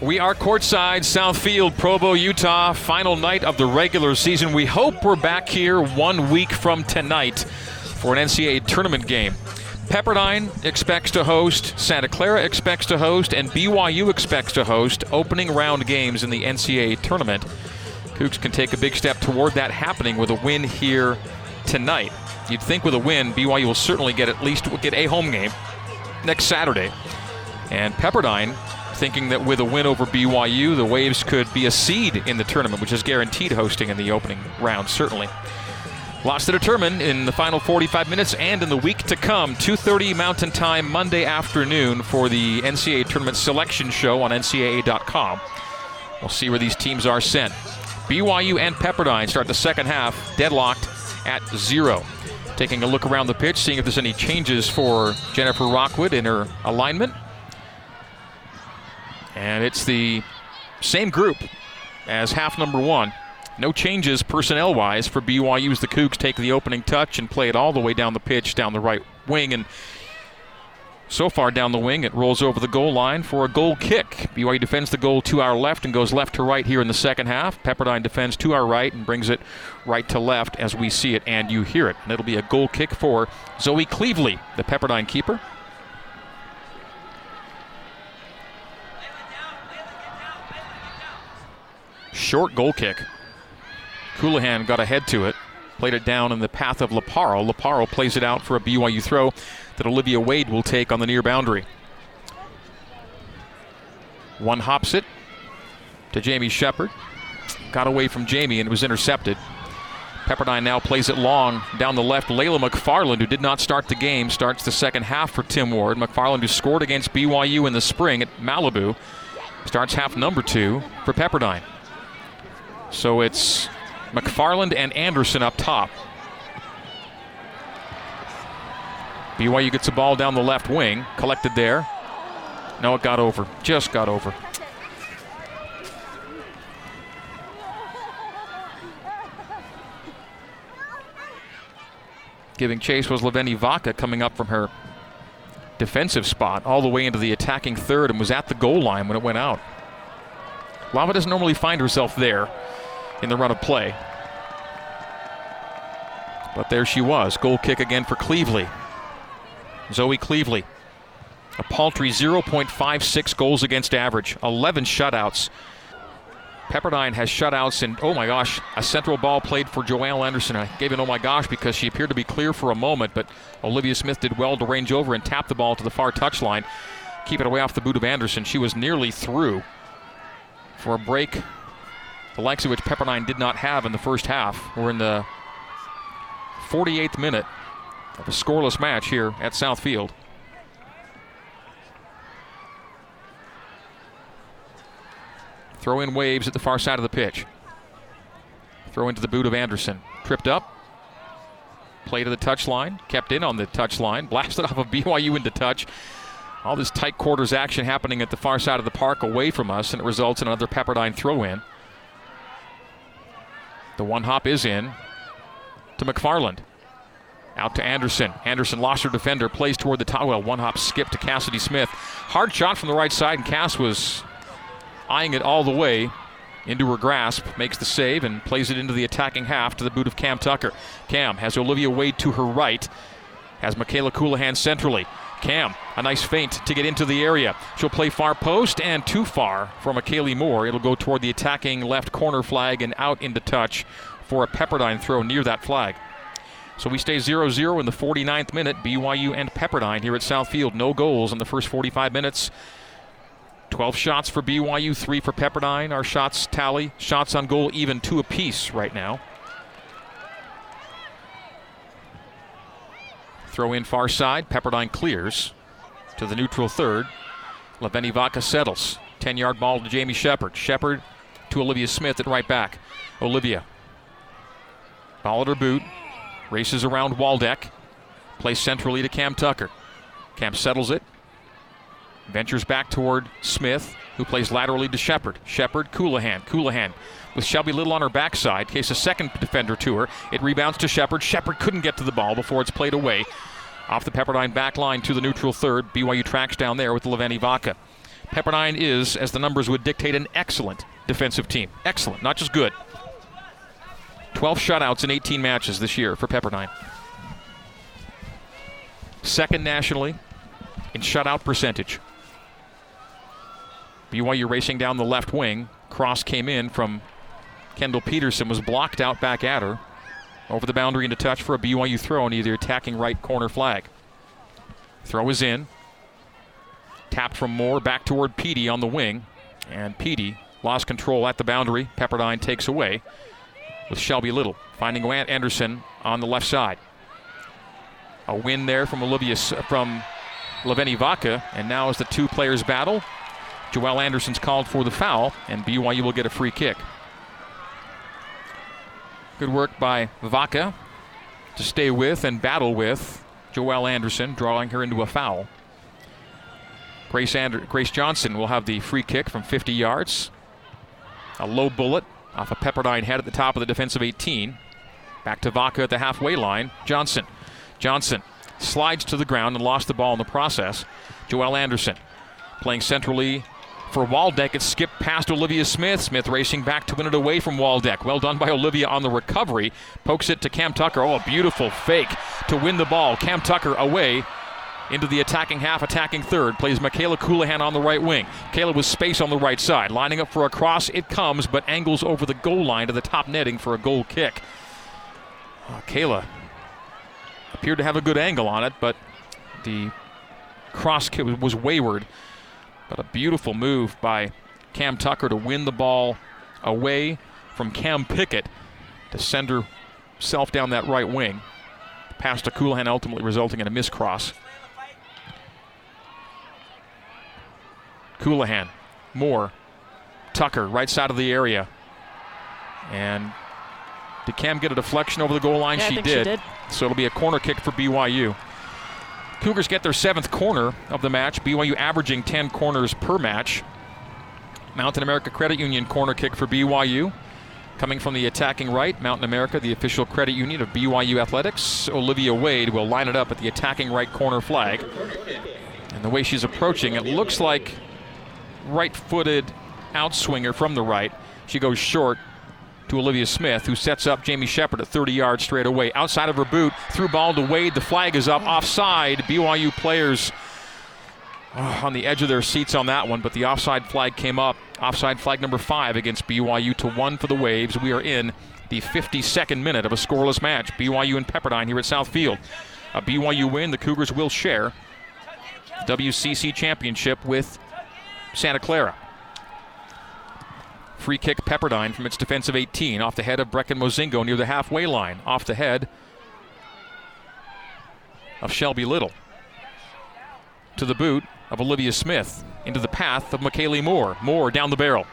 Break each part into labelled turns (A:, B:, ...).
A: We are courtside, Southfield, Provo, Utah. Final night of the regular season. We hope we're back here one week from tonight for an NCAA tournament game. Pepperdine expects to host, Santa Clara expects to host, and BYU expects to host opening round games in the NCAA tournament. Cougs can take a big step toward that happening with a win here tonight. You'd think with a win, BYU will certainly get at least get a home game next Saturday. And Pepperdine thinking that with a win over BYU, the Waves could be a seed in the tournament, which is guaranteed hosting in the opening round, certainly. Lots to determine in the final 45 minutes and in the week to come. 2:30 Mountain Time Monday afternoon for the NCAA tournament selection show on NCAA.com. We'll see where these teams are sent. BYU and Pepperdine start the second half deadlocked at zero. Taking a look around the pitch, seeing if there's any changes for Jennifer Rockwood in her alignment. And it's the same group as half number one. No changes personnel wise for BYU as the Cougs take the opening touch and play it all the way down the pitch, down the right wing. And so far down the wing, it rolls over the goal line for a goal kick. BYU defends the goal to our left and goes left to right here in the second half. Pepperdine defends to our right and brings it right to left as we see it and you hear it. And it'll be a goal kick for Zoe Cleveley, the Pepperdine keeper. Short goal kick. Colohan got ahead to it, played it down in the path of Laparo. Laparo plays it out for a BYU throw that Olivia Wade will take on the near boundary. One hops it to Jamie Shepard. Got away from Jamie and it was intercepted. Pepperdine now plays it long down the left. Layla McFarland, who did not start the game, starts the second half for Tim Ward. McFarland, who scored against BYU in the spring at Malibu, starts half number two for Pepperdine. So it's McFarland and Anderson up top. BYU gets the ball down the left wing, collected there. No, it got over. Just got over. Giving chase was Leveni Vaca coming up from her defensive spot all the way into the attacking third and was at the goal line when it went out. Lava doesn't normally find herself there in the run of play. But there she was. Goal kick again for Cleveley. Zoe Cleveley. A paltry 0.56 goals against average, 11 shutouts. Pepperdine has shutouts, and oh my gosh, a central ball played for Joelle Anderson. I gave an oh my gosh because she appeared to be clear for a moment, but Olivia Smith did well to range over and tap the ball to the far touchline, keep it away off the boot of Anderson. She was nearly through for a break the likes of which Pepperdine did not have in the first half. We're in the 48th minute of a scoreless match here at Southfield. Throw in waves at the far side of the pitch. Throw into the boot of Anderson. Tripped up. Play to the touchline. Kept in on the touchline. Blasted off of BYU into touch. All this tight quarters action happening at the far side of the park away from us, and it results in another Pepperdine throw in. The one hop is in to McFarland. Out to Anderson. Anderson lost her defender, plays toward the top. Well, one hop skip to Cassidy Smith. Hard shot from the right side, and Cass was eyeing it all the way into her grasp, makes the save, and plays it into the attacking half to the boot of Cam Tucker. Cam has Olivia Wade to her right, has Michaela Colohan centrally. Cam, a nice feint to get into the area. She'll play far post and too far for McKaylee Moore. It'll go toward the attacking left corner flag and out into touch for a Pepperdine throw near that flag. So we stay 0 0 in the 49th minute. BYU and Pepperdine here at Southfield. No goals in the first 45 minutes. 12 shots for BYU, 3 for Pepperdine. Our shots tally, shots on goal even two apiece right now. Throw in far side. Pepperdine clears to the neutral third. Leveni Vaca settles. 10 yard ball to Jamie Shepard. Shepard to Olivia Smith at right back. Olivia. Ball at her boot. Races around Waldeck. Plays centrally to Cam Tucker. Cam settles it. Ventures back toward Smith, who plays laterally to Shepard. Shepard, Colohan. Colohan with Shelby Little on her backside. Case a second defender to her. It rebounds to Shepard. Shepard couldn't get to the ball before it's played away. Off the Pepperdine back line to the neutral third. BYU tracks down there with Leveni Vaca. Pepperdine is, as the numbers would dictate, an excellent defensive team. Excellent, not just good. 12 shutouts in 18 matches this year for Pepperdine. Second nationally in shutout percentage. BYU racing down the left wing. Cross came in from Kendall Peterson, was blocked out back at her. Over the boundary into touch for a BYU throw on either attacking right corner flag. Throw is in. Tapped from Moore back toward Petey on the wing. And Petey lost control at the boundary. Pepperdine takes away with Shelby Little, finding Grant Anderson on the left side. A win there from Olivia from Leveni Vaca, and now as the two players battle, Joelle Anderson's called for the foul, and BYU will get a free kick. Good work by Vaca to stay with and battle with Joelle Anderson, drawing her into a foul. Grace, Ander- Grace Johnson will have the free kick from 50 yards. A low bullet off a Pepperdine head at the top of the defensive 18. Back to Vaca at the halfway line. Johnson. Johnson slides to the ground and lost the ball in the process. Joelle Anderson playing centrally for Waldeck. It skipped past Olivia Smith. Smith racing back to win it away from Waldeck. Well done by Olivia on the recovery. Pokes it to Cam Tucker. Oh, a beautiful fake to win the ball. Cam Tucker away into the attacking half, attacking third. Plays Michaela Colohan on the right wing. Kayla with space on the right side. Lining up for a cross. It comes, but angles over the goal line to the top netting for a goal kick. Oh, Kayla appeared to have a good angle on it, but the cross was wayward. But a beautiful move by Cam Tucker to win the ball away from Cam Pickett to send herself down that right wing. Pass to Colohan ultimately resulting in a miscross. Colohan, Moore, Tucker, right side of the area. And did Cam get a deflection over the goal line?
B: Yeah,
A: she,
B: did.
A: did.
B: she did.
A: So it'll be a corner kick for BYU. Cougars get their seventh corner of the match. BYU averaging 10 corners per match. Mountain America Credit Union corner kick for BYU. Coming from the attacking right, Mountain America, the official credit union of BYU Athletics. Olivia Wade will line it up at the attacking right corner flag. And the way she's approaching, it looks like right footed outswinger from the right. She goes short, to Olivia Smith, who sets up Jamie Shepard at 30 yards straight away. Outside of her boot, through ball to Wade. The flag is up offside. BYU players oh, on the edge of their seats on that one, but the offside flag came up. Offside flag number five against BYU to one for the Waves. We are in the 52nd minute of a scoreless match. BYU and Pepperdine here at Southfield. A BYU win, the Cougars will share WCC championship with Santa Clara. Free kick Pepperdine from its defensive 18 off the head of Brecken Mozingo near the halfway line. Off the head of Shelby Little. To the boot of Olivia Smith. Into the path of McKaylee Moore. Moore down the barrel.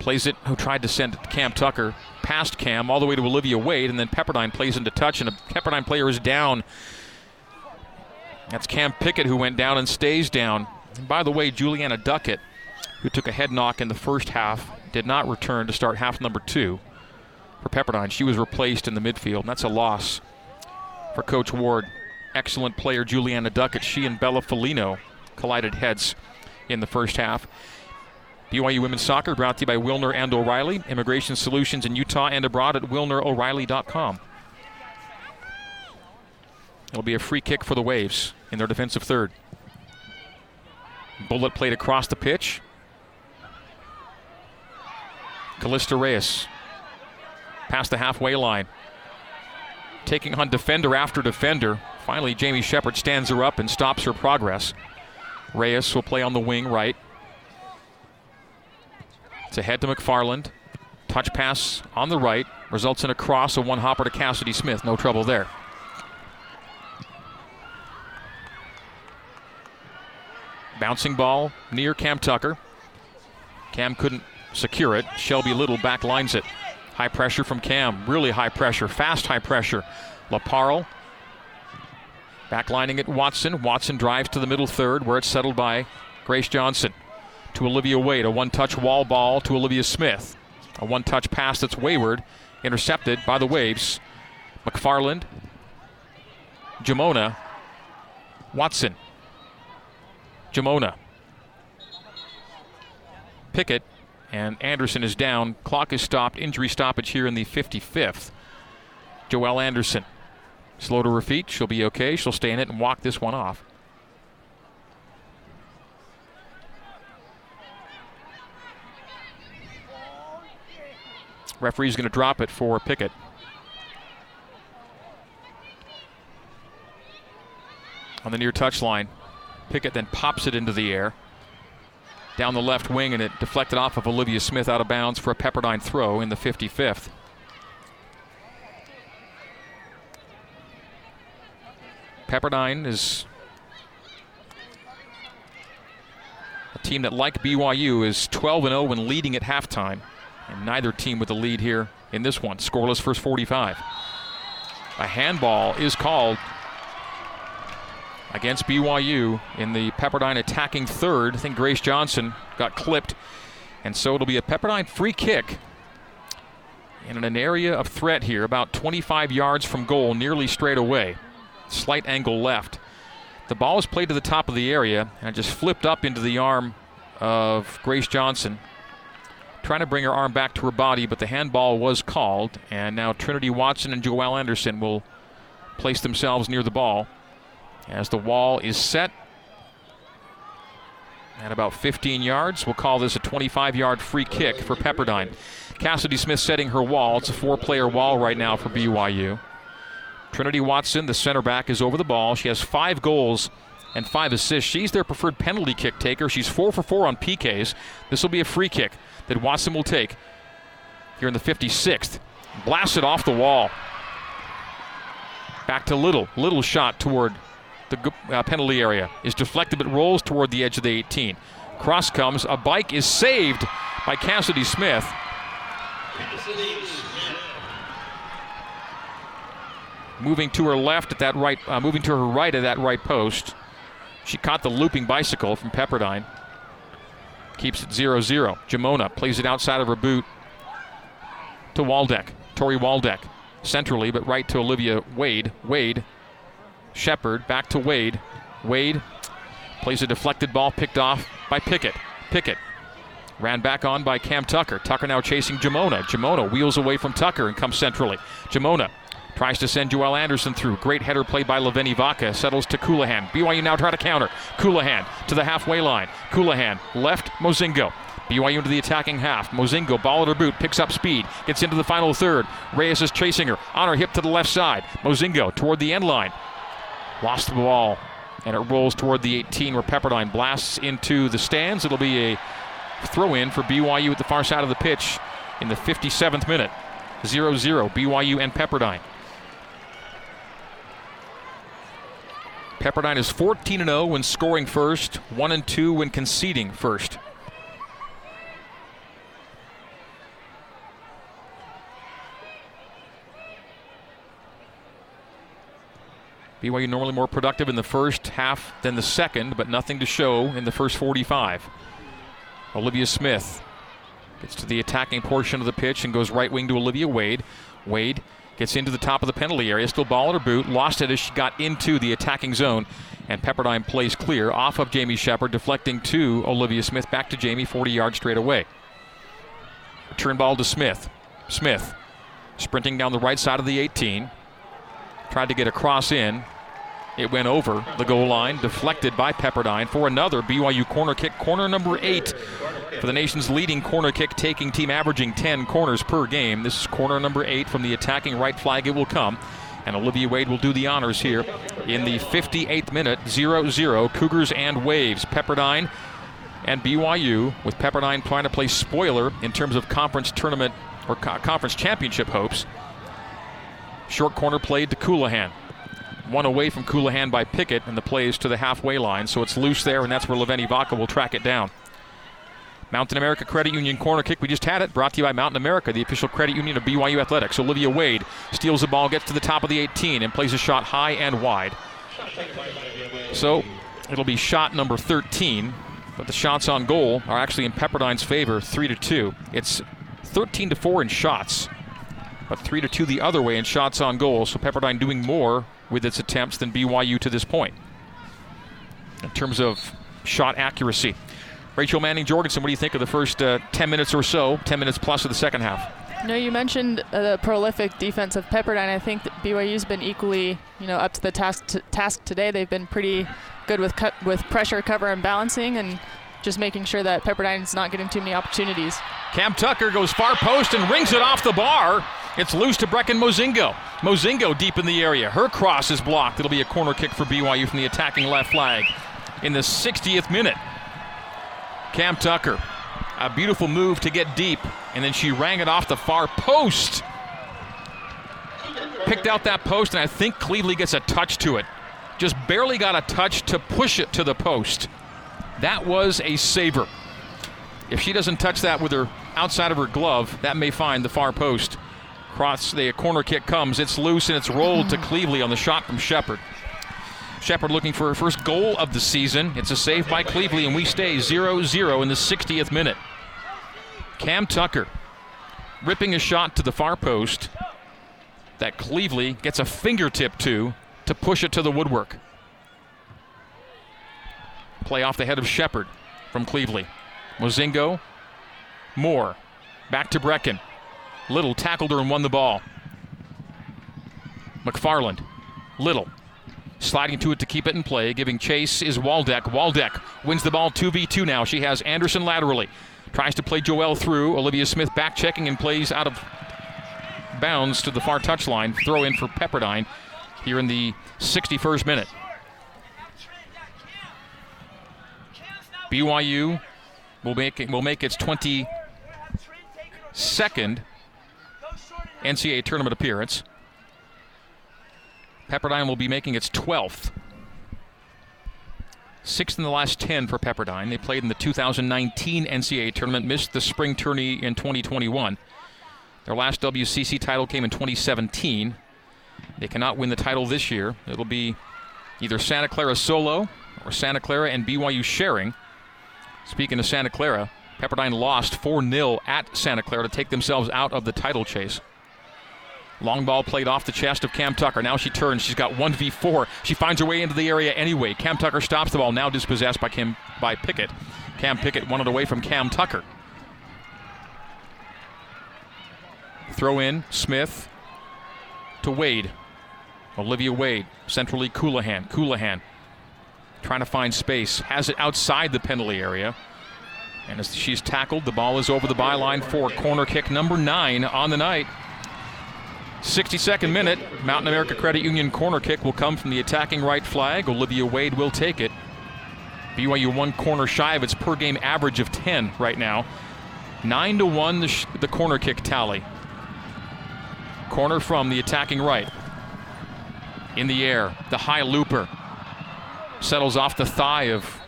A: Plays it, who tried to send it to Cam Tucker. Past Cam, all the way to Olivia Wade, and then Pepperdine plays into touch, and a Pepperdine player is down. That's Cam Pickett who went down and stays down. And by the way, Juliana Duckett, who took a head knock in the first half, did not return to start half number two for Pepperdine. She was replaced in the midfield, and that's a loss for Coach Ward. Excellent player Juliana Duckett. She and Bella Folino collided heads in the first half. BYU Women's Soccer brought to you by Wilner and O'Reilly. Immigration solutions in Utah and abroad at WilnerO'Reilly.com. It'll be a free kick for the Waves in their defensive third. Bullet played across the pitch. Callista Reyes past the halfway line. Taking on defender after defender. Finally, Jamie Shepard stands her up and stops her progress. Reyes will play on the wing right. It's ahead to McFarland. Touch pass on the right. Results in a cross, a one hopper to Cassidy Smith. No trouble there. Bouncing ball near Cam Tucker. Cam couldn't secure it. Shelby Little back lines it. High pressure from Cam. Really high pressure. Fast high pressure. LaParle backlining it. Watson. Watson drives to the middle third where it's settled by Grace Johnson. To Olivia Wade. A one touch wall ball to Olivia Smith. A one touch pass that's wayward. Intercepted by the Waves. McFarland. Jamona. Watson. Jamona. Pickett, and Anderson is down. Clock is stopped. Injury stoppage here in the 55th. Joelle Anderson, slow to her feet. She'll be okay. She'll stay in it and walk this one off. Referee's going to drop it for Pickett. On the near touchline, Pickett then pops it into the air down the left wing, and it deflected off of Olivia Smith out of bounds for a Pepperdine throw in the 55th. Pepperdine is a team that, like BYU, is 12 0 when leading at halftime. And neither team with the lead here in this one. Scoreless first 45. A handball is called against BYU in the Pepperdine attacking third. I think Grace Johnson got clipped. And so it'll be a Pepperdine free kick in an area of threat here, about 25 yards from goal, nearly straight away. Slight angle left. The ball is played to the top of the area and just flipped up into the arm of Grace Johnson trying to bring her arm back to her body, but the handball was called. And now Trinity Watson and Joelle Anderson will place themselves near the ball as the wall is set. At about 15 yards, we'll call this a 25 yard free kick for Pepperdine. Cassidy Smith setting her wall. It's a four player wall right now for BYU. Trinity Watson, the center back, is over the ball. She has five goals and five assists. She's their preferred penalty kick taker. She's four for four on PKs. This will be a free kick that Watson will take here in the 56th. Blasted off the wall. Back to Little. Little shot toward the uh, penalty area is deflected but rolls toward the edge of the 18. Cross comes. A bike is saved by Cassidy Smith. Moving to her left at that right, uh, moving to her right at that right post. She caught the looping bicycle from Pepperdine. Keeps it 0 0. Jamona plays it outside of her boot to Waldeck. Tori Waldeck centrally, but right to Olivia Wade. Wade, Shepard back to Wade. Wade plays a deflected ball picked off by Pickett. Pickett ran back on by Cam Tucker. Tucker now chasing Jamona. Jamona wheels away from Tucker and comes centrally. Jamona Tries to send Joelle Anderson through. Great header play by Leveni Vaca. Settles to Colohan. BYU now try to counter. Colohan to the halfway line. Colohan left. Mozingo. BYU into the attacking half. Mozingo, ball at her boot, picks up speed, gets into the final third. Reyes is chasing her on her hip to the left side. Mozingo toward the end line. Lost the ball, and it rolls toward the 18 where Pepperdine blasts into the stands. It'll be a throw in for BYU at the far side of the pitch in the 57th minute. 0 0, BYU and Pepperdine. Pepperdine is 14 0 when scoring first, 1 2 when conceding first. BYU normally more productive in the first half than the second, but nothing to show in the first 45. Olivia Smith gets to the attacking portion of the pitch and goes right wing to Olivia Wade. Wade Gets into the top of the penalty area. Still ball at her boot. Lost it as she got into the attacking zone. And Pepperdine plays clear off of Jamie Shepard, deflecting to Olivia Smith. Back to Jamie, 40 yards straight away. Return ball to Smith. Smith sprinting down the right side of the 18. Tried to get a cross in. It went over the goal line, deflected by Pepperdine for another BYU corner kick, corner number eight for the nation's leading corner kick taking team, averaging 10 corners per game. This is corner number eight from the attacking right flag. It will come. And Olivia Wade will do the honors here in the 58th minute, 0 0. Cougars and Waves. Pepperdine and BYU, with Pepperdine trying to play spoiler in terms of conference tournament or co- conference championship hopes. Short corner played to Colohan one away from Colohan by Pickett, and the play is to the halfway line. So it's loose there, and that's where Leveni Vaca will track it down. Mountain America Credit Union corner kick. We just had it. Brought to you by Mountain America, the official credit union of BYU Athletics. Olivia Wade steals the ball, gets to the top of the 18, and plays a shot high and wide. So it'll be shot number 13, but the shots on goal are actually in Pepperdine's favor, 3 to 2. It's 13 to 4 in shots, but 3 to 2 the other way in shots on goal. So Pepperdine doing more with its attempts than BYU to this point in terms of shot accuracy. Rachel Manning Jorgensen, what do you think of the first uh, 10 minutes or so, 10 minutes plus of the second half?
B: No, you mentioned uh, the prolific defense of Pepperdine. I think BYU's been equally, you know, up to the task t- task today. They've been pretty good with cu- with pressure, cover, and balancing, and just making sure that Pepperdine's not getting too many opportunities.
A: Cam Tucker goes far post and rings it off the bar. It's loose to Brecken Mozingo. Mozingo deep in the area. Her cross is blocked. It'll be a corner kick for BYU from the attacking left flag in the 60th minute. Cam Tucker, a beautiful move to get deep, and then she rang it off the far post. Picked out that post, and I think Cleveley gets a touch to it. Just barely got a touch to push it to the post. That was a saver. If she doesn't touch that with her outside of her glove, that may find the far post. Cross the corner kick comes. It's loose and it's rolled to Cleveley on the shot from Shepard. Shepard looking for her first goal of the season. It's a save by Cleveley, and we stay 0 0 in the 60th minute. Cam Tucker ripping a shot to the far post that Cleveley gets a fingertip to to push it to the woodwork. Play off the head of Shepard from Cleveley. Mozingo, Moore, back to Brecken. Little tackled her and won the ball. McFarland, Little, sliding to it to keep it in play. Giving chase is Waldeck. Waldeck wins the ball 2v2 now. She has Anderson laterally. Tries to play Joelle through. Olivia Smith back checking and plays out of bounds to the far touchline. Throw in for Pepperdine here in the 61st minute. BYU will make will make its 22nd NCAA tournament appearance. Pepperdine will be making its 12th. Sixth in the last 10 for Pepperdine. They played in the 2019 NCAA tournament, missed the spring tourney in 2021. Their last WCC title came in 2017. They cannot win the title this year. It'll be either Santa Clara solo or Santa Clara and BYU sharing. Speaking of Santa Clara, Pepperdine lost 4 0 at Santa Clara to take themselves out of the title chase. Long ball played off the chest of Cam Tucker. Now she turns. She's got 1v4. She finds her way into the area anyway. Cam Tucker stops the ball, now dispossessed by Kim by Pickett. Cam Pickett wanted away from Cam Tucker. Throw in Smith to Wade. Olivia Wade, centrally Colohan. Colohan trying to find space, has it outside the penalty area. And as she's tackled, the ball is over the byline for corner kick number nine on the night. 62nd minute, Mountain America Credit Union corner kick will come from the attacking right flag. Olivia Wade will take it. BYU one corner shy of its per game average of 10 right now. 9 to 1 the, sh- the corner kick tally. Corner from the attacking right. In the air, the high looper settles off the thigh of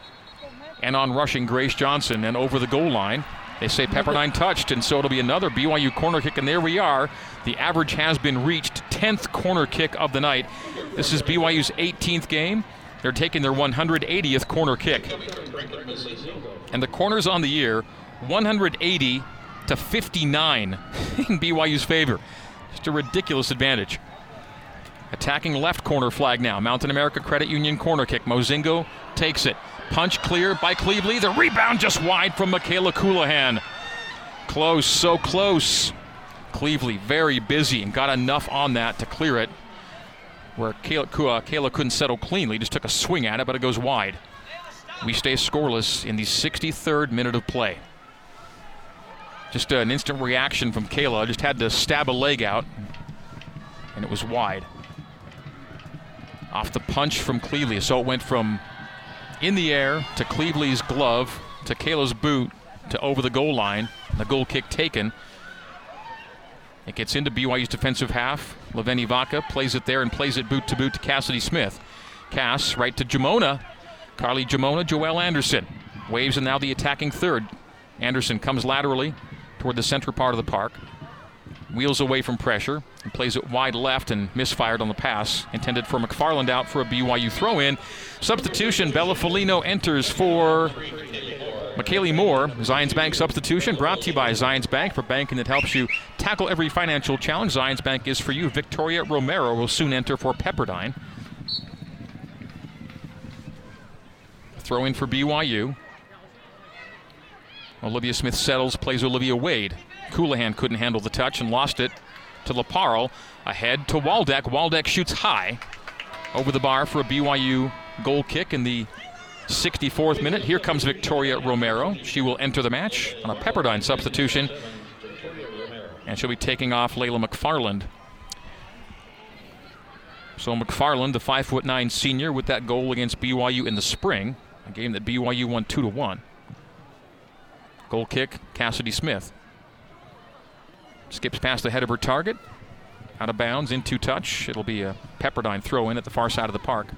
A: and on rushing Grace Johnson and over the goal line. They say Pepperdine touched, and so it'll be another BYU corner kick, and there we are. The average has been reached, 10th corner kick of the night. This is BYU's 18th game. They're taking their 180th corner kick. And the corners on the year, 180 to 59 in BYU's favor. Just a ridiculous advantage. Attacking left corner flag now. Mountain America Credit Union corner kick. Mozingo takes it. Punch clear by Cleveley. The rebound just wide from Michaela Colohan. Close, so close. Cleveley very busy and got enough on that to clear it. Where Kayla, uh, Kayla couldn't settle cleanly, just took a swing at it, but it goes wide. We stay scoreless in the 63rd minute of play. Just an instant reaction from Kayla. Just had to stab a leg out, and it was wide. Off the punch from Cleveley. So it went from in the air to Cleveley's glove to Kayla's boot to over the goal line. The goal kick taken. It gets into BYU's defensive half. Leveni Vaca plays it there and plays it boot to boot to Cassidy Smith. Cass right to Jamona. Carly Jamona, Joelle Anderson. Waves and now the attacking third. Anderson comes laterally toward the center part of the park. Wheels away from pressure and plays it wide left and misfired on the pass intended for McFarland out for a BYU throw in. Substitution Bella Folino enters for McKaylee Moore, Zions Bank substitution brought to you by Zions Bank for banking that helps you tackle every financial challenge. Zions Bank is for you. Victoria Romero will soon enter for Pepperdine. Throw in for BYU. Olivia Smith settles, plays Olivia Wade. Colohan couldn't handle the touch and lost it to Laparo. Ahead to Waldeck. Waldeck shoots high over the bar for a BYU goal kick in the 64th minute. Here comes Victoria Romero. She will enter the match on a Pepperdine substitution. And she'll be taking off Layla McFarland. So McFarland, the five foot nine senior, with that goal against BYU in the spring, a game that BYU won two to one. Goal kick, Cassidy Smith. Skips past the head of her target. Out of bounds, into touch. It'll be a Pepperdine throw in at the far side of the park.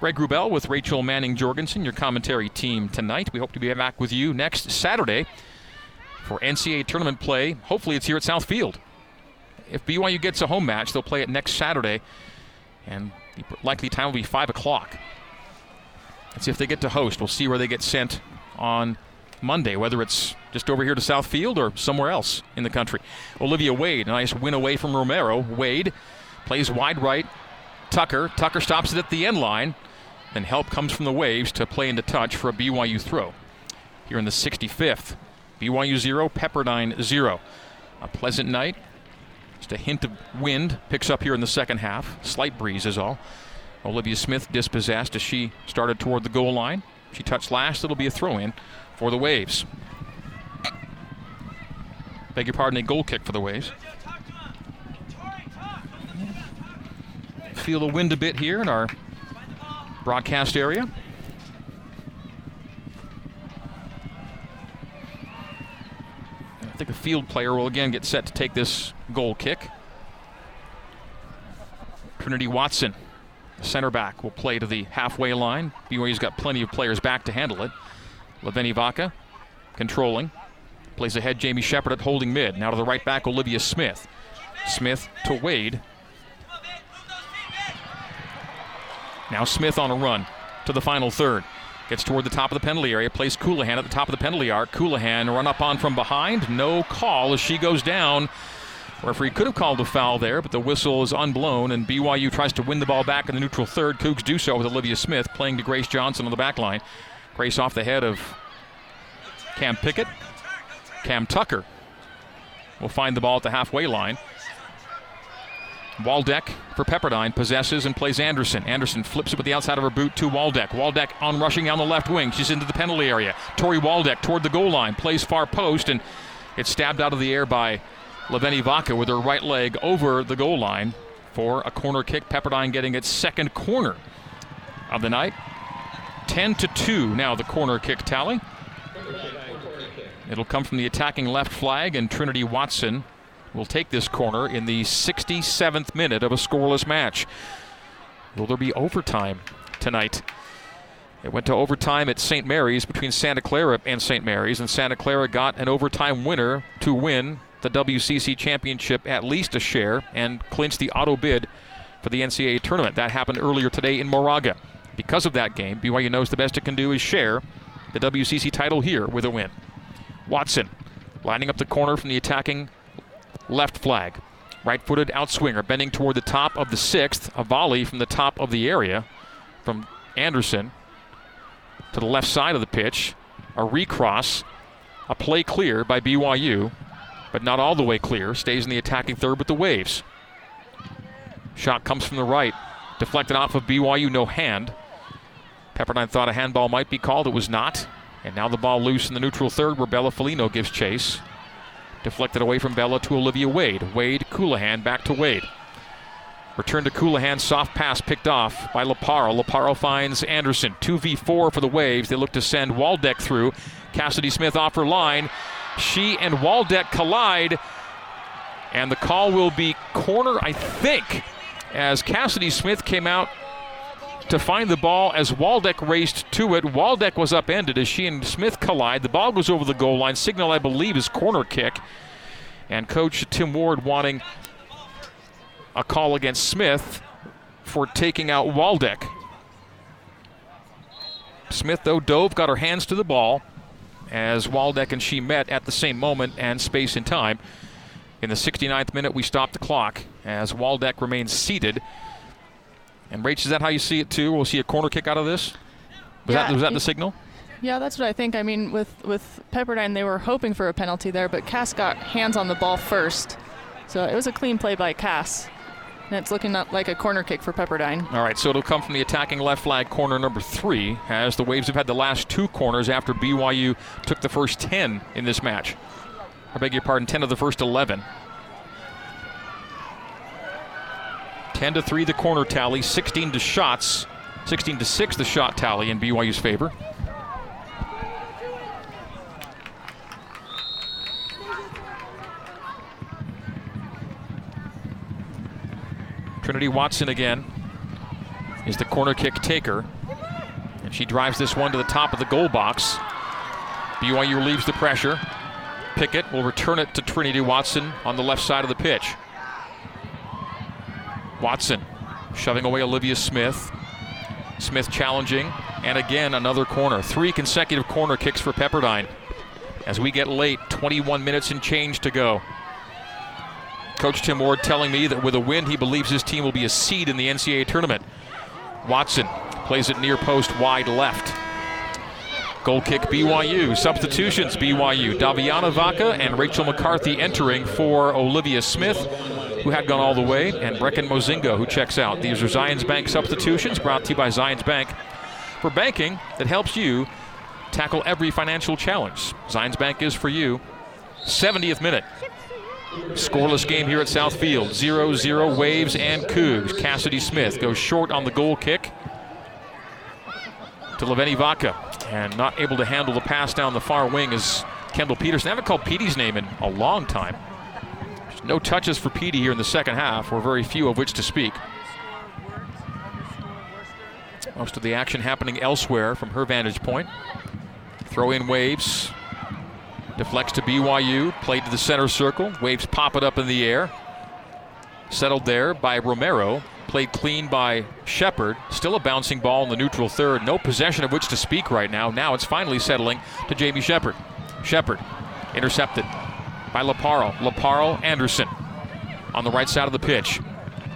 A: Greg Wrubell with Rachel Manning Jorgensen, your commentary team tonight. We hope to be back with you next Saturday for NCAA tournament play. Hopefully, it's here at Southfield. If BYU gets a home match, they'll play it next Saturday, and the likely time will be 5 o'clock. Let's see if they get to host. We'll see where they get sent on Monday, whether it's just over here to Southfield or somewhere else in the country. Olivia Wade, a nice win away from Romero. Wade plays wide right. Tucker. Tucker stops it at the end line. Then help comes from the Waves to play into touch for a BYU throw. Here in the 65th, BYU 0, Pepperdine 0. A pleasant night. Just a hint of wind picks up here in the second half. Slight breeze is all. Olivia Smith dispossessed as she started toward the goal line. She touched last. It'll be a throw in for the Waves. Beg your pardon, a goal kick for the Waves. Feel the wind a bit here in our broadcast area. I think a field player will again get set to take this goal kick. Trinity Watson, center back, will play to the halfway line. BYU's got plenty of players back to handle it. Leveni Vaca controlling. Plays ahead Jamie Shepard at holding mid. Now to the right back, Olivia Smith. Smith to Wade. Now Smith on a run to the final third. Gets toward the top of the penalty area, plays Colohan at the top of the penalty arc. Colohan run up on from behind. No call as she goes down. Referee could have called a foul there, but the whistle is unblown, and BYU tries to win the ball back in the neutral third. Cougs do so with Olivia Smith playing to Grace Johnson on the back line. Grace off the head of Cam Pickett. Cam Tucker will find the ball at the halfway line. Waldeck for Pepperdine possesses and plays Anderson. Anderson flips it with the outside of her boot to Waldeck. Waldeck on rushing down the left wing. She's into the penalty area. Tori Waldeck toward the goal line, plays far post, and it's stabbed out of the air by Leveni Vaca with her right leg over the goal line for a corner kick. Pepperdine getting its second corner of the night. 10 to 2 now the corner kick tally. It'll come from the attacking left flag, and Trinity Watson will take this corner in the 67th minute of a scoreless match. Will there be overtime tonight? It went to overtime at St. Mary's between Santa Clara and St. Mary's, and Santa Clara got an overtime winner to win the WCC championship at least a share and clinch the auto bid for the NCAA tournament. That happened earlier today in Moraga. Because of that game, BYU knows the best it can do is share the WCC title here with a win. Watson lining up the corner from the attacking left flag. Right footed outswinger bending toward the top of the sixth. A volley from the top of the area from Anderson to the left side of the pitch. A recross. A play clear by BYU, but not all the way clear. Stays in the attacking third with the Waves. Shot comes from the right. Deflected off of BYU, no hand. Pepperdine thought a handball might be called. It was not. And now the ball loose in the neutral third where Bella Folino gives chase. Deflected away from Bella to Olivia Wade. Wade, Colohan, back to Wade. Return to Colohan, soft pass picked off by Laparo. Laparo finds Anderson. 2v4 for the Waves. They look to send Waldeck through. Cassidy Smith off her line. She and Waldeck collide. And the call will be corner, I think, as Cassidy Smith came out to find the ball as Waldeck raced to it. Waldeck was upended as she and Smith collide. The ball goes over the goal line. Signal, I believe, is corner kick. And coach Tim Ward wanting a call against Smith for taking out Waldeck. Smith, though, dove, got her hands to the ball as Waldeck and she met at the same moment and space and time. In the 69th minute, we stopped the clock as Waldeck remains seated. And Rach, is that how you see it too? We'll see a corner kick out of this. Was
B: Yeah,
A: that was that the signal?
B: Yeah, that's what I think. I mean, with with Pepperdine, they were hoping for a penalty there, but Cass got hands on the ball first, so it was a clean play by Cass. And it's looking like a corner kick for Pepperdine.
A: All right, so it'll come from the attacking left flag corner number three, as the Waves have had the last two corners after BYU took the first 10 in this match. I beg your pardon, 10 of the first 11. 10 to 3 the corner tally, 16 to shots, 16 to 6 the shot tally in BYU's favor. Trinity Watson again is the corner kick taker. And she drives this one to the top of the goal box. BYU relieves the pressure. Pickett will return it to Trinity Watson on the left side of the pitch. Watson shoving away Olivia Smith. Smith challenging, and again another corner. Three consecutive corner kicks for Pepperdine. As we get late, 21 minutes and change to go. Coach Tim Ward telling me that with a win, he believes his team will be a seed in the NCAA tournament. Watson plays it near post wide left. Goal kick BYU. Substitutions BYU. Daviana Vaca and Rachel McCarthy entering for Olivia Smith, who had gone all the way, and Brecken Mozingo, who checks out. These are Zions Bank substitutions brought to you by Zions Bank for banking that helps you tackle every financial challenge. Zions Bank is for you. 70th minute. Scoreless game here at Southfield. 0 0 Waves and Cougs. Cassidy Smith goes short on the goal kick to Leveni Vaca. And not able to handle the pass down the far wing is Kendall Peterson. I haven't called Petey's name in a long time. No touches for Petey here in the second half, or very few of which to speak. Most of the action happening elsewhere from her vantage point. Throw in waves. Deflects to BYU, played to the center circle. Waves pop it up in the air. Settled there by Romero. Played clean by Shepard. Still a bouncing ball in the neutral third. No possession of which to speak right now. Now it's finally settling to Jamie Shepard. Shepard intercepted by Laparo. Laparo Anderson on the right side of the pitch.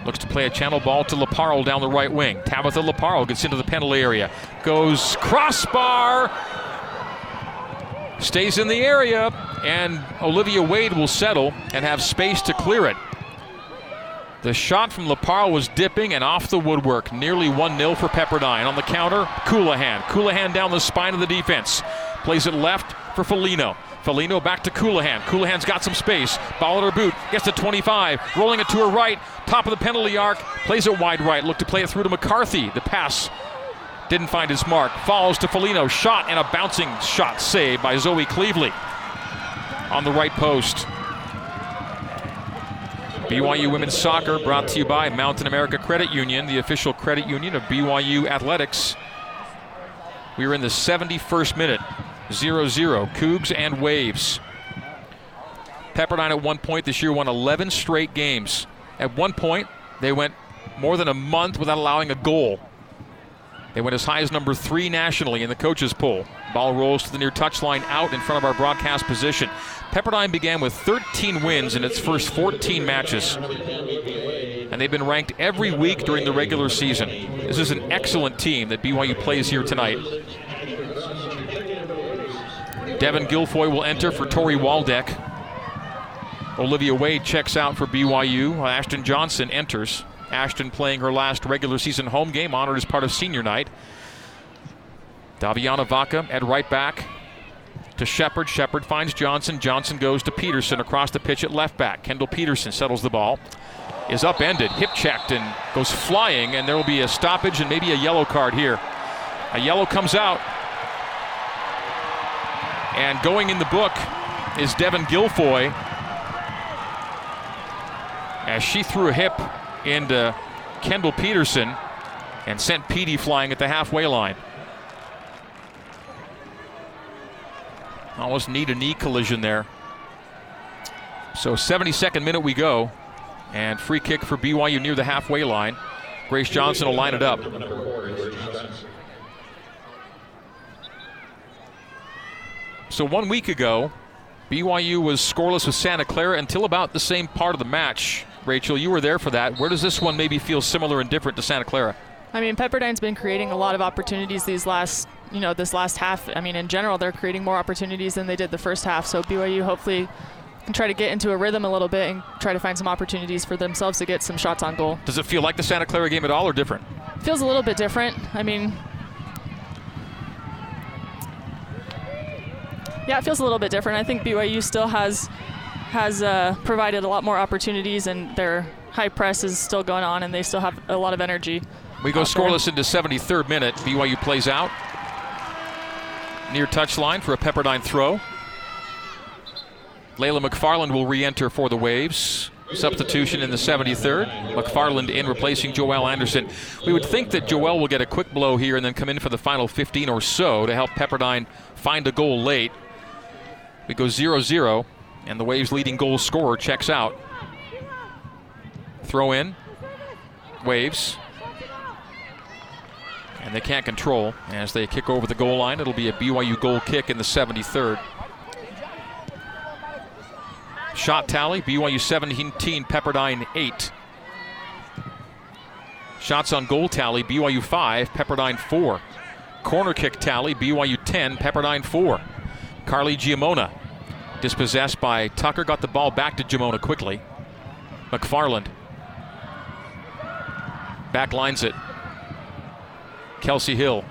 A: Looks to play a channel ball to Laparo down the right wing. Tabitha Laparo gets into the penalty area. Goes crossbar stays in the area, and Olivia Wade will settle and have space to clear it. The shot from Laparo was dipping and off the woodwork. Nearly 1 0 for Pepperdine. On the counter, Colohan. Colohan down the spine of the defense. Plays it left for Folino. Folino back to Colohan. Colohan's got some space. Ball at her boot. Gets to 25. Rolling it to her right. Top of the penalty arc. Plays it wide right. Look to play it through to McCarthy. The pass didn't find his mark. Falls to Folino. Shot and a bouncing shot saved by Zoe Cleveley on the right post. BYU Women's Soccer brought to you by Mountain America Credit Union, the official credit union of BYU Athletics. We are in the 71st minute. 0 0. Cougs and Waves. Pepperdine at one point this year won 11 straight games. At one point, they went more than a month without allowing a goal. They went as high as number three nationally in the coaches' poll. Ball rolls to the near touchline out in front of our broadcast position. Pepperdine began with 13 wins in its first 14 matches. And they've been ranked every week during the regular season. This is an excellent team that BYU plays here tonight. Devin Guilfoy will enter for Tori Waldeck. Olivia Wade checks out for BYU. Ashton Johnson enters. Ashton playing her last regular season home game, honored as part of senior night. Daviana Vaca at right back to Shepard. Shepard finds Johnson. Johnson goes to Peterson across the pitch at left back. Kendall Peterson settles the ball. Is upended, hip checked, and goes flying, and there will be a stoppage and maybe a yellow card here. A yellow comes out. And going in the book is Devin Guilfoy as she threw a hip into Kendall Peterson and sent Petey flying at the halfway line. Almost knee to knee collision there. So 72nd minute we go. And free kick for BYU near the halfway line. Grace Johnson will line it up. So one week ago, BYU was scoreless with Santa Clara until about the same part of the match. Rachel, you were there for that. Where does this one maybe feel similar and different to Santa Clara?
B: I mean, Pepperdine's been creating a lot of opportunities these last you know, this last half, I mean, in general, they're creating more opportunities than they did the first half. So BYU hopefully can try to get into a rhythm a little bit and try to find some opportunities for themselves to get some shots on goal.
A: Does it feel like the Santa Clara game at all or different?
B: Feels a little bit different. I mean, yeah, it feels a little bit different. I think BYU still has has uh, provided a lot more opportunities, and their high press is still going on, and they still have a lot of energy.
A: We go scoreless into 73rd minute. BYU plays out near touchline for a Pepperdine throw. Layla McFarland will re-enter for the Waves. Substitution in the 73rd. McFarland in replacing Joelle Anderson. We would think that Joelle will get a quick blow here and then come in for the final 15 or so to help Pepperdine find a goal late. We go 0 0, and the Waves' leading goal scorer checks out. Throw in. Waves. And they can't control as they kick over the goal line. It'll be a BYU goal kick in the 73rd. Shot tally BYU 17, Pepperdine 8. Shots on goal tally BYU 5, Pepperdine 4. Corner kick tally BYU 10, Pepperdine 4. Carly Giamona dispossessed by Tucker, got the ball back to Giamona quickly. McFarland backlines it. Kelsey Hill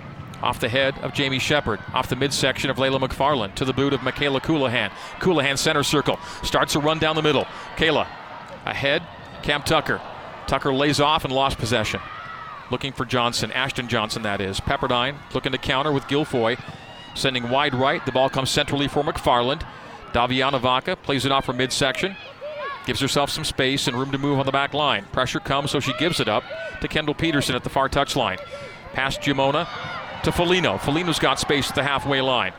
A: off the head of Jamie Shepard, off the midsection of Layla McFarland, to the boot of Michaela Colohan. Colohan center circle, starts a run down the middle. Kayla ahead, Cam Tucker. Tucker lays off and lost possession. Looking for Johnson, Ashton Johnson, that is. Pepperdine looking to counter with Guilfoy. Sending wide right. The ball comes centrally for McFarland. Daviana Vaca plays it off from midsection. Gives herself some space and room to move on the back line. Pressure comes, so she gives it up to Kendall Peterson at the far touchline. Past Giamona to Folino. Folino's got space at the halfway line.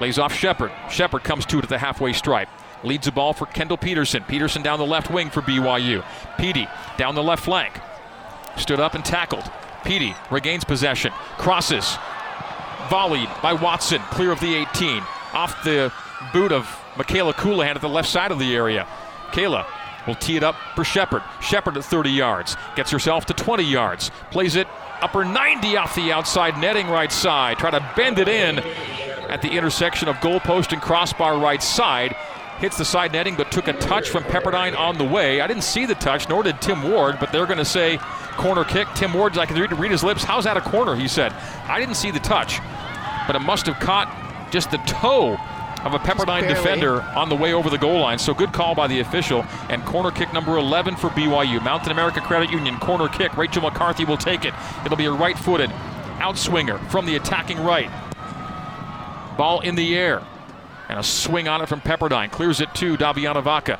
A: Lays off Shepard. Shepard comes to it at the halfway stripe. Leads the ball for Kendall Peterson. Peterson down the left wing for BYU. Petey down the left flank. Stood up and tackled. Petey regains possession. Crosses. Volleyed by Watson. Clear of the 18. Off the boot of Michaela Colohan at the left side of the area. Kayla will tee it up for Shepard. Shepard at 30 yards. Gets herself to 20 yards. Plays it upper 90 off the outside netting right side. Try to bend it in at the intersection of goalpost and crossbar right side. Hits the side netting, but took a touch from Pepperdine on the way. I didn't see the touch, nor did Tim Ward, but they're going to say corner kick. Tim Ward, I can read, read his lips. How's that a corner? He said. I didn't see the touch, but it must have caught just the toe of a Pepperdine defender on the way over the goal line. So good call by the official. And corner kick number 11 for BYU. Mountain America Credit Union corner kick. Rachel McCarthy will take it. It'll be a right footed outswinger from the attacking right. Ball in the air. And a swing on it from Pepperdine. Clears it to Daviana Vaca.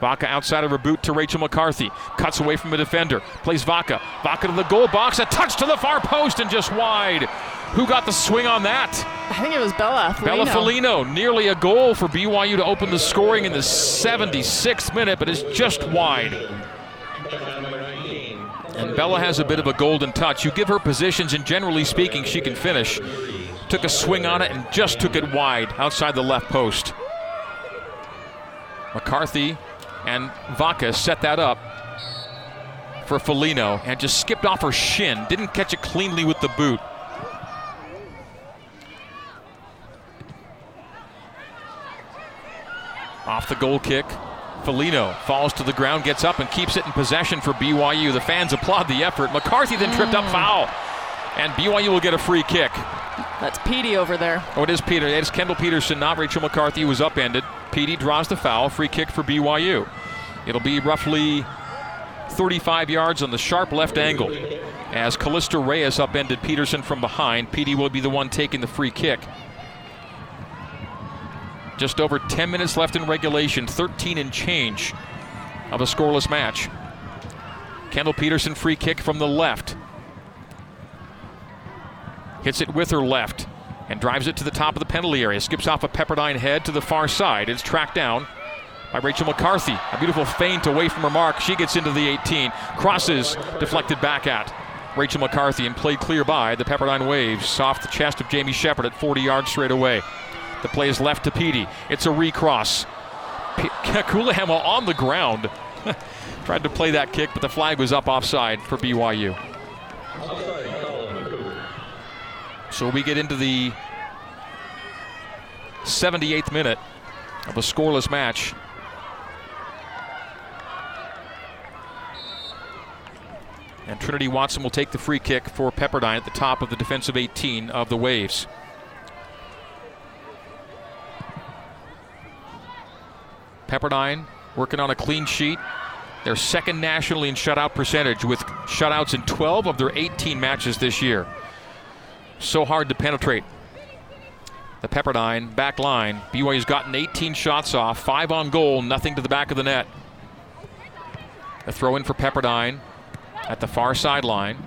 A: Vaca outside of her boot to Rachel McCarthy. Cuts away from a defender. Plays Vaca. Vaca to the goal box. A touch to the far post and just wide. Who got the swing on that?
B: I think it was Bella Folino.
A: Bella Folino. Nearly a goal for BYU to open the scoring in the 76th minute, but it's just wide. And Bella has a bit of a golden touch. You give her positions, and generally speaking, she can finish. Took a swing on it and just took it wide outside the left post. McCarthy and Vaca set that up for Folino and just skipped off her shin. Didn't catch it cleanly with the boot. Off the goal kick. Folino falls to the ground, gets up, and keeps it in possession for BYU. The fans applaud the effort. McCarthy then tripped up mm. foul. And BYU will get a free kick.
B: That's Petey over there.
A: Oh, it is Peter. It is Kendall Peterson, not Rachel McCarthy, who was upended. Petey draws the foul. Free kick for BYU. It'll be roughly 35 yards on the sharp left angle. As Callista Reyes upended Peterson from behind, Petey will be the one taking the free kick. Just over 10 minutes left in regulation, 13 and change of a scoreless match. Kendall Peterson free kick from the left. Hits it with her left and drives it to the top of the penalty area. Skips off a Pepperdine head to the far side. It's tracked down by Rachel McCarthy. A beautiful feint away from her mark. She gets into the 18. Crosses deflected back at Rachel McCarthy and played clear by the Pepperdine Waves. Off the chest of Jamie Shepard at 40 yards straight away. The play is left to Petey. It's a recross. P- Colohan on the ground. Tried to play that kick, but the flag was up offside for BYU. So we get into the 78th minute of a scoreless match. And Trinity Watson will take the free kick for Pepperdine at the top of the defensive 18 of the Waves. Pepperdine working on a clean sheet. They're second nationally in shutout percentage with shutouts in 12 of their 18 matches this year. So hard to penetrate. The Pepperdine back line. BYU's gotten 18 shots off, five on goal, nothing to the back of the net. A throw in for Pepperdine at the far sideline.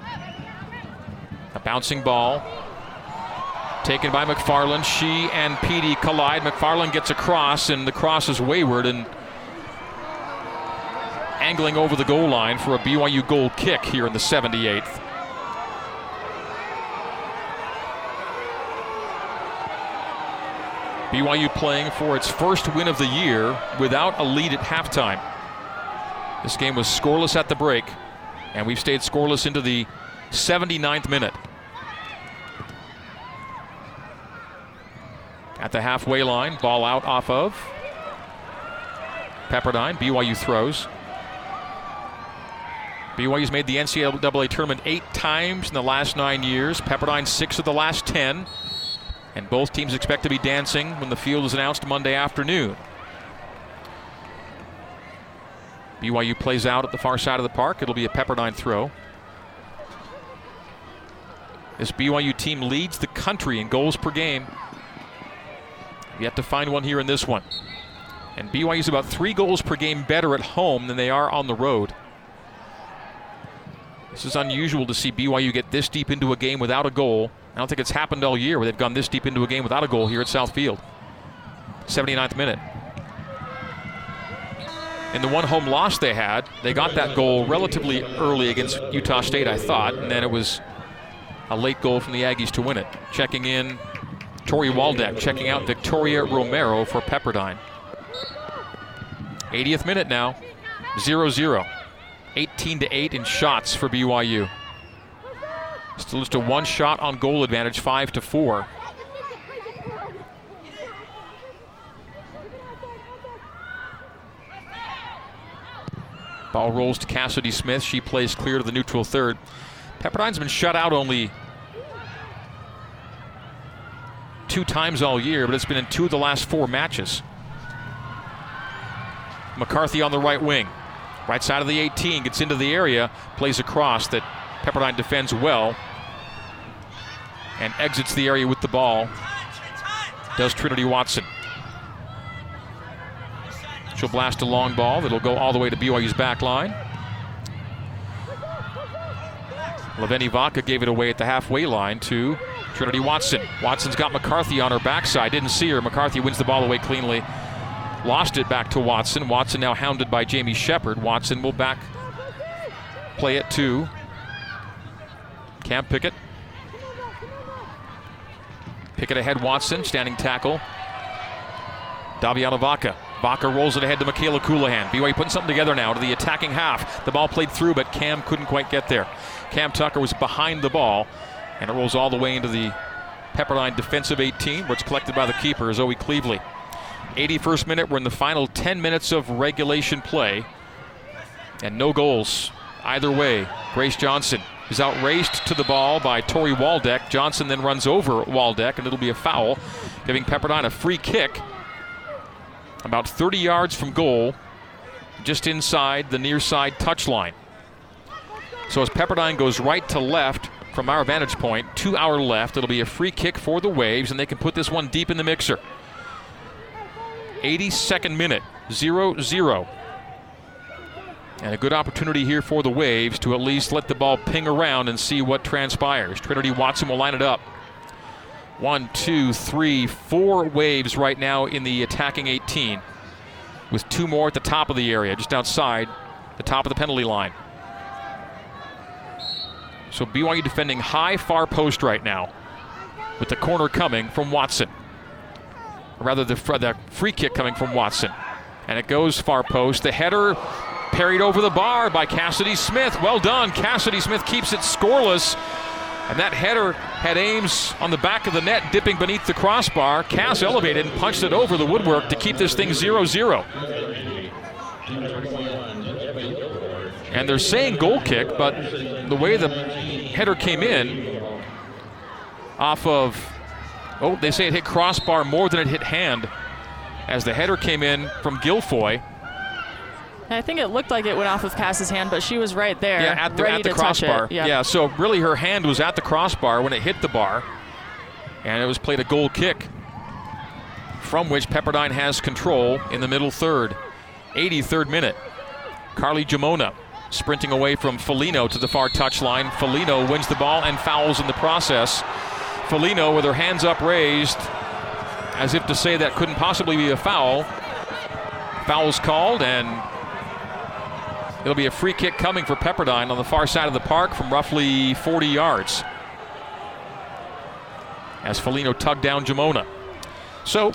A: A bouncing ball taken by McFarland. She and Petey collide. McFarland gets across, and the cross is wayward and angling over the goal line for a BYU goal kick here in the 78th. BYU playing for its first win of the year without a lead at halftime. This game was scoreless at the break, and we've stayed scoreless into the 79th minute. At the halfway line, ball out off of Pepperdine. BYU throws. BYU's made the NCAA tournament eight times in the last nine years. Pepperdine six of the last ten. And both teams expect to be dancing when the field is announced Monday afternoon. BYU plays out at the far side of the park. It'll be a Pepperdine throw. This BYU team leads the country in goals per game. Yet to find one here in this one. And BYU is about three goals per game better at home than they are on the road. This is unusual to see BYU get this deep into a game without a goal. I don't think it's happened all year where they've gone this deep into a game without a goal here at South Field. 79th minute. In the one home loss they had, they got that goal relatively early against Utah State, I thought, and then it was a late goal from the Aggies to win it. Checking in, Tori Waldeck checking out Victoria Romero for Pepperdine. 80th minute now, 0 0. 18 to 8 in shots for BYU. Still just a one shot on goal advantage, 5 to 4. Ball rolls to Cassidy Smith. She plays clear to the neutral third. Pepperdine's been shut out only two times all year, but it's been in two of the last four matches. McCarthy on the right wing. Right side of the 18 gets into the area, plays across that Pepperdine defends well, and exits the area with the ball. Does Trinity Watson. She'll blast a long ball that'll go all the way to BYU's back line. Leveni Vaca gave it away at the halfway line to Trinity Watson. Watson's got McCarthy on her backside. Didn't see her. McCarthy wins the ball away cleanly. Lost it back to Watson. Watson now hounded by Jamie Shepard. Watson will back play it to Cam Pickett. Pickett ahead Watson, standing tackle. Daviana Vaca. Vaca rolls it ahead to Michaela Colohan. BYU putting something together now to the attacking half. The ball played through, but Cam couldn't quite get there. Cam Tucker was behind the ball, and it rolls all the way into the Pepperdine defensive 18, where it's collected by the keeper, Zoe Cleveley. 81st minute. We're in the final 10 minutes of regulation play. And no goals either way. Grace Johnson is outraced to the ball by Tori Waldeck. Johnson then runs over Waldeck, and it'll be a foul, giving Pepperdine a free kick about 30 yards from goal, just inside the near side touchline. So as Pepperdine goes right to left from our vantage point, to our left, it'll be a free kick for the Waves, and they can put this one deep in the mixer. 82nd minute, 0 0. And a good opportunity here for the Waves to at least let the ball ping around and see what transpires. Trinity Watson will line it up. One, two, three, four Waves right now in the attacking 18, with two more at the top of the area, just outside the top of the penalty line. So BYU defending high far post right now, with the corner coming from Watson rather the, the free kick coming from Watson. And it goes far post. The header parried over the bar by Cassidy Smith. Well done. Cassidy Smith keeps it scoreless And that header had aims on the back of the net, dipping beneath the crossbar. Cass elevated and punched it over the woodwork to keep this thing 0 0. And they're saying goal kick, but the way the header came in off of, oh, they say it hit crossbar more than it hit hand as the header came in from Guilfoy.
B: I think it looked like it went off of Cass's hand, but she was right there,
A: Yeah, at the, at the crossbar.
B: Yeah.
A: yeah, so really her hand was at the crossbar when it hit the bar, and it was played a goal kick from which Pepperdine has control in the middle third. 83rd minute. Carly Jamona sprinting away from Folino to the far touchline. Folino wins the ball and fouls in the process. Folino with her hands up raised as if to say that couldn't possibly be a foul. Foul's called and It'll be a free kick coming for Pepperdine on the far side of the park from roughly 40 yards. As Folino tugged down Jamona. So,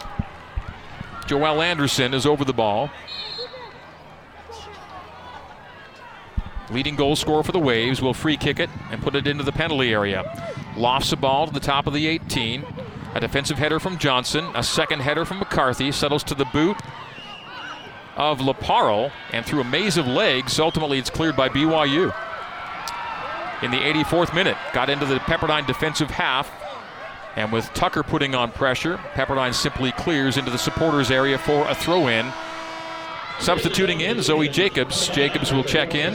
A: Joelle Anderson is over the ball. Leading goal scorer for the Waves will free kick it and put it into the penalty area. Lofts a ball to the top of the 18. A defensive header from Johnson. A second header from McCarthy. Settles to the boot of Laparle, and through a maze of legs, ultimately it's cleared by BYU. In the 84th minute, got into the Pepperdine defensive half, and with Tucker putting on pressure, Pepperdine simply clears into the supporters area for a throw in. Substituting in Zoe Jacobs. Jacobs will check in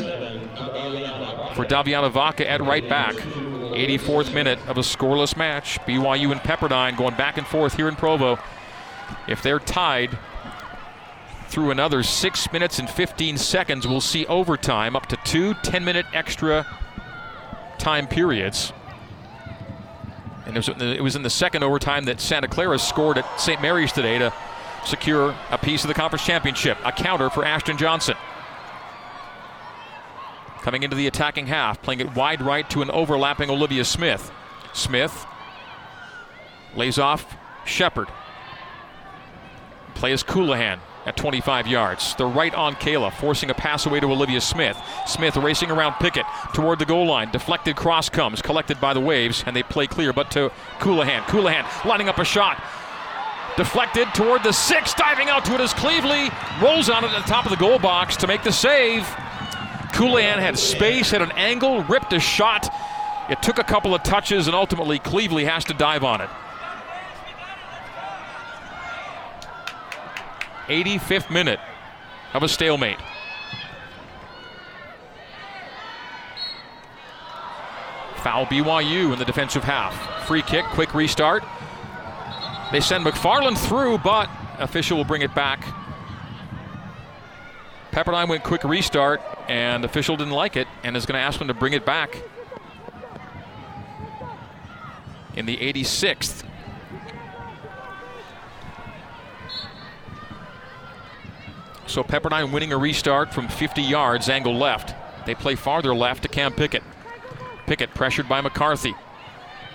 A: for Daviana Vaca at right back. 84th minute of a scoreless match. BYU and Pepperdine going back and forth here in Provo. If they're tied, through another six minutes and 15 seconds. We'll see overtime up to two 10 minute extra time periods. And it was in the second overtime that Santa Clara scored at St. Mary's today to secure a piece of the conference championship. A counter for Ashton Johnson. Coming into the attacking half, playing it wide right to an overlapping Olivia Smith. Smith lays off Shepard. Plays Colohan at 25 yards. They're right on Kayla, forcing a pass away to Olivia Smith. Smith racing around Pickett toward the goal line. Deflected cross comes, collected by the Waves, and they play clear, but to Colohan. Colohan lining up a shot. Deflected toward the six, diving out to it as Cleveley rolls on it at the top of the goal box to make the save. Colohan had space, had an angle, ripped a shot. It took a couple of touches, and ultimately Cleveley has to dive on it. 85th minute of a stalemate. Foul BYU in the defensive half. Free kick, quick restart. They send McFarland through, but official will bring it back. Pepperdine went quick restart, and official didn't like it and is going to ask them to bring it back. In the 86th. So Pepperdine winning a restart from 50 yards, angle left. They play farther left to Cam Pickett. Pickett pressured by McCarthy.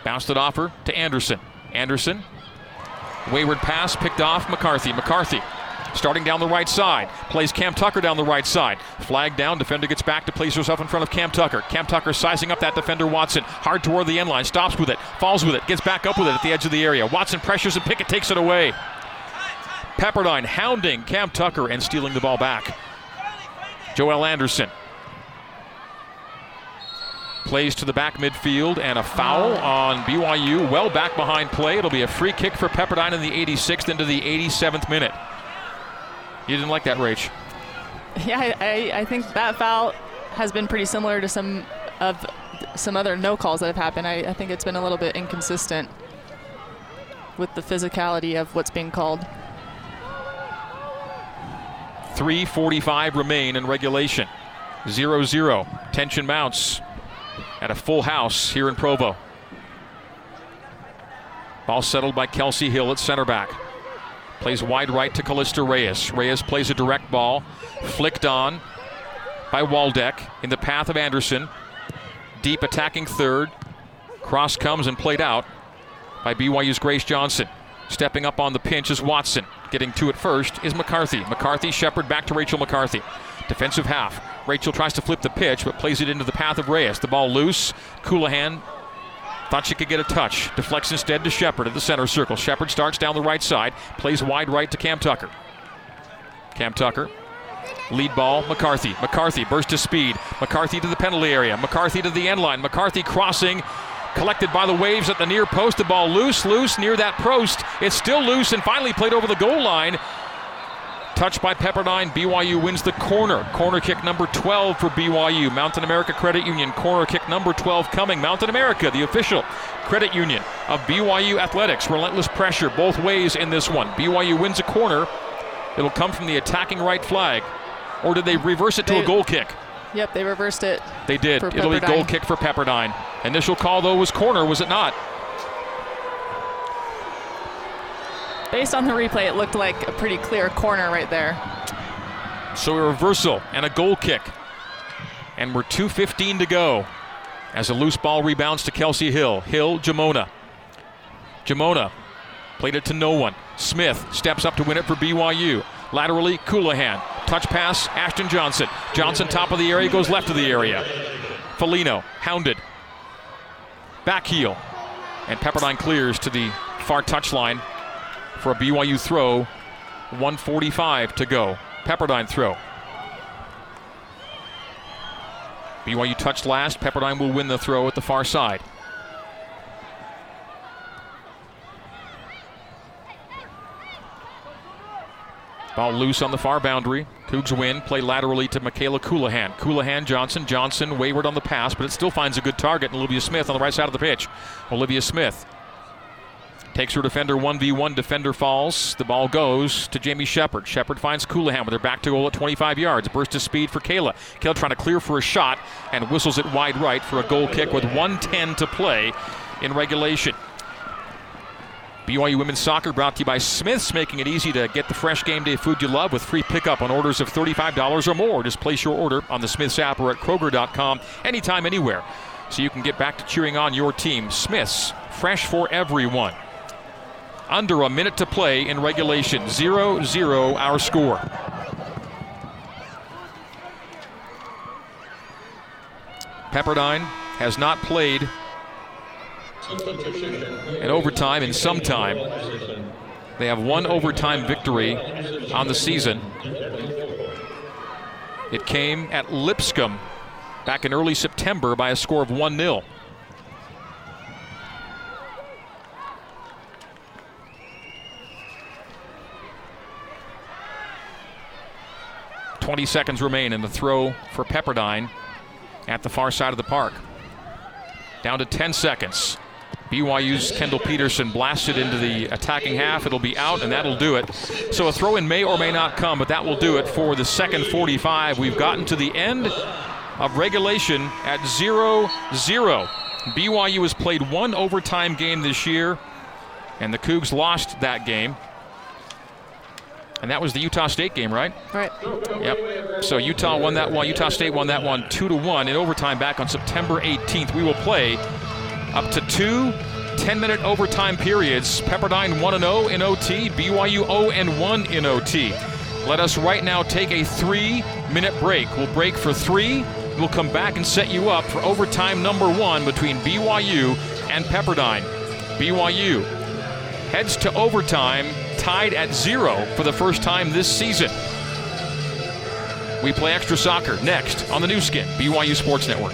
A: Bounced it off her to Anderson. Anderson, wayward pass picked off McCarthy. McCarthy starting down the right side. Plays Cam Tucker down the right side. Flag down. Defender gets back to place herself in front of Cam Tucker. Cam Tucker sizing up that defender Watson. Hard toward the end line. Stops with it. Falls with it. Gets back up with it at the edge of the area. Watson pressures and Pickett takes it away. Pepperdine hounding Cam Tucker and stealing the ball back. Joelle Anderson plays to the back midfield and a foul on BYU. Well back behind play. It'll be a free kick for Pepperdine in the 86th into the 87th minute. You didn't like that, Rach?
B: Yeah, I, I, I think that foul has been pretty similar to some of some other no calls that have happened. I, I think it's been a little bit inconsistent with the physicality of what's being called.
A: 3.45 remain in regulation. 0 0. Tension mounts at a full house here in Provo. Ball settled by Kelsey Hill at center back. Plays wide right to Callista Reyes. Reyes plays a direct ball, flicked on by Waldeck in the path of Anderson. Deep attacking third. Cross comes and played out by BYU's Grace Johnson. Stepping up on the pinch is Watson. Getting to it first is McCarthy. McCarthy, Shepard back to Rachel McCarthy. Defensive half. Rachel tries to flip the pitch, but plays it into the path of Reyes. The ball loose. Colohan Thought she could get a touch. Deflects instead to Shepard at the center circle. Shepard starts down the right side. Plays wide right to Cam Tucker. Cam Tucker. Lead ball, McCarthy. McCarthy burst to speed. McCarthy to the penalty area. McCarthy to the end line. McCarthy crossing. Collected by the waves at the near post. The ball loose, loose near that post. It's still loose and finally played over the goal line. Touched by Pepperdine. BYU wins the corner. Corner kick number 12 for BYU. Mountain America Credit Union. Corner kick number 12 coming. Mountain America, the official credit union of BYU Athletics. Relentless pressure both ways in this one. BYU wins a corner. It'll come from the attacking right flag. Or did they reverse it to
B: They-
A: a goal kick?
B: Yep, they reversed it.
A: They did. It'll be goal kick for Pepperdine. Initial call, though, was corner, was it not?
B: Based on the replay, it looked like a pretty clear corner right there.
A: So a reversal and a goal kick. And we're 2.15 to go as a loose ball rebounds to Kelsey Hill. Hill, Jamona. Jamona played it to no one. Smith steps up to win it for BYU. Laterally, Colohan. Touch pass, Ashton Johnson. Johnson, top of the area, goes left of the area. Folino, hounded. Back heel. And Pepperdine clears to the far touchline for a BYU throw. 145 to go. Pepperdine throw. BYU touched last. Pepperdine will win the throw at the far side. Ball loose on the far boundary. Cougs win. Play laterally to Michaela Colohan. Colohan, Johnson. Johnson wayward on the pass, but it still finds a good target. Olivia Smith on the right side of the pitch. Olivia Smith Takes her defender 1v1. Defender falls. The ball goes to Jamie Shepard. Shepard finds Colohan with her back to goal at 25 yards. Burst of speed for Kayla. Kayla trying to clear for a shot and whistles it wide right for a goal kick with 110 to play in regulation. BYU Women's Soccer brought to you by Smith's, making it easy to get the fresh game day food you love with free pickup on orders of $35 or more. Just place your order on the Smith's app or at Kroger.com anytime, anywhere. So you can get back to cheering on your team. Smith's, fresh for everyone under a minute to play in regulation. 0 0 our score. Pepperdine has not played in overtime in some time. They have one overtime victory on the season. It came at Lipscomb back in early September by a score of 1 0. Twenty seconds remain in the throw for Pepperdine at the far side of the park. Down to 10 seconds. BYU's Kendall Peterson blasted into the attacking half. It'll be out, and that'll do it. So a throw in may or may not come, but that will do it for the second 45. We've gotten to the end of regulation at 0 0. BYU has played one overtime game this year, and the Cougs lost that game. And that was the Utah State game, right?
B: Right.
A: Yep. So Utah won that one. Utah State won that one two to one in overtime back on September 18th. We will play up to two 10-minute overtime periods. Pepperdine 1 0 in OT. BYU 0 and 1 in OT. Let us right now take a three-minute break. We'll break for three. We'll come back and set you up for overtime number one between BYU and Pepperdine. BYU heads to overtime, tied at zero for the first time this season. We play extra soccer next on the new skin, BYU Sports Network.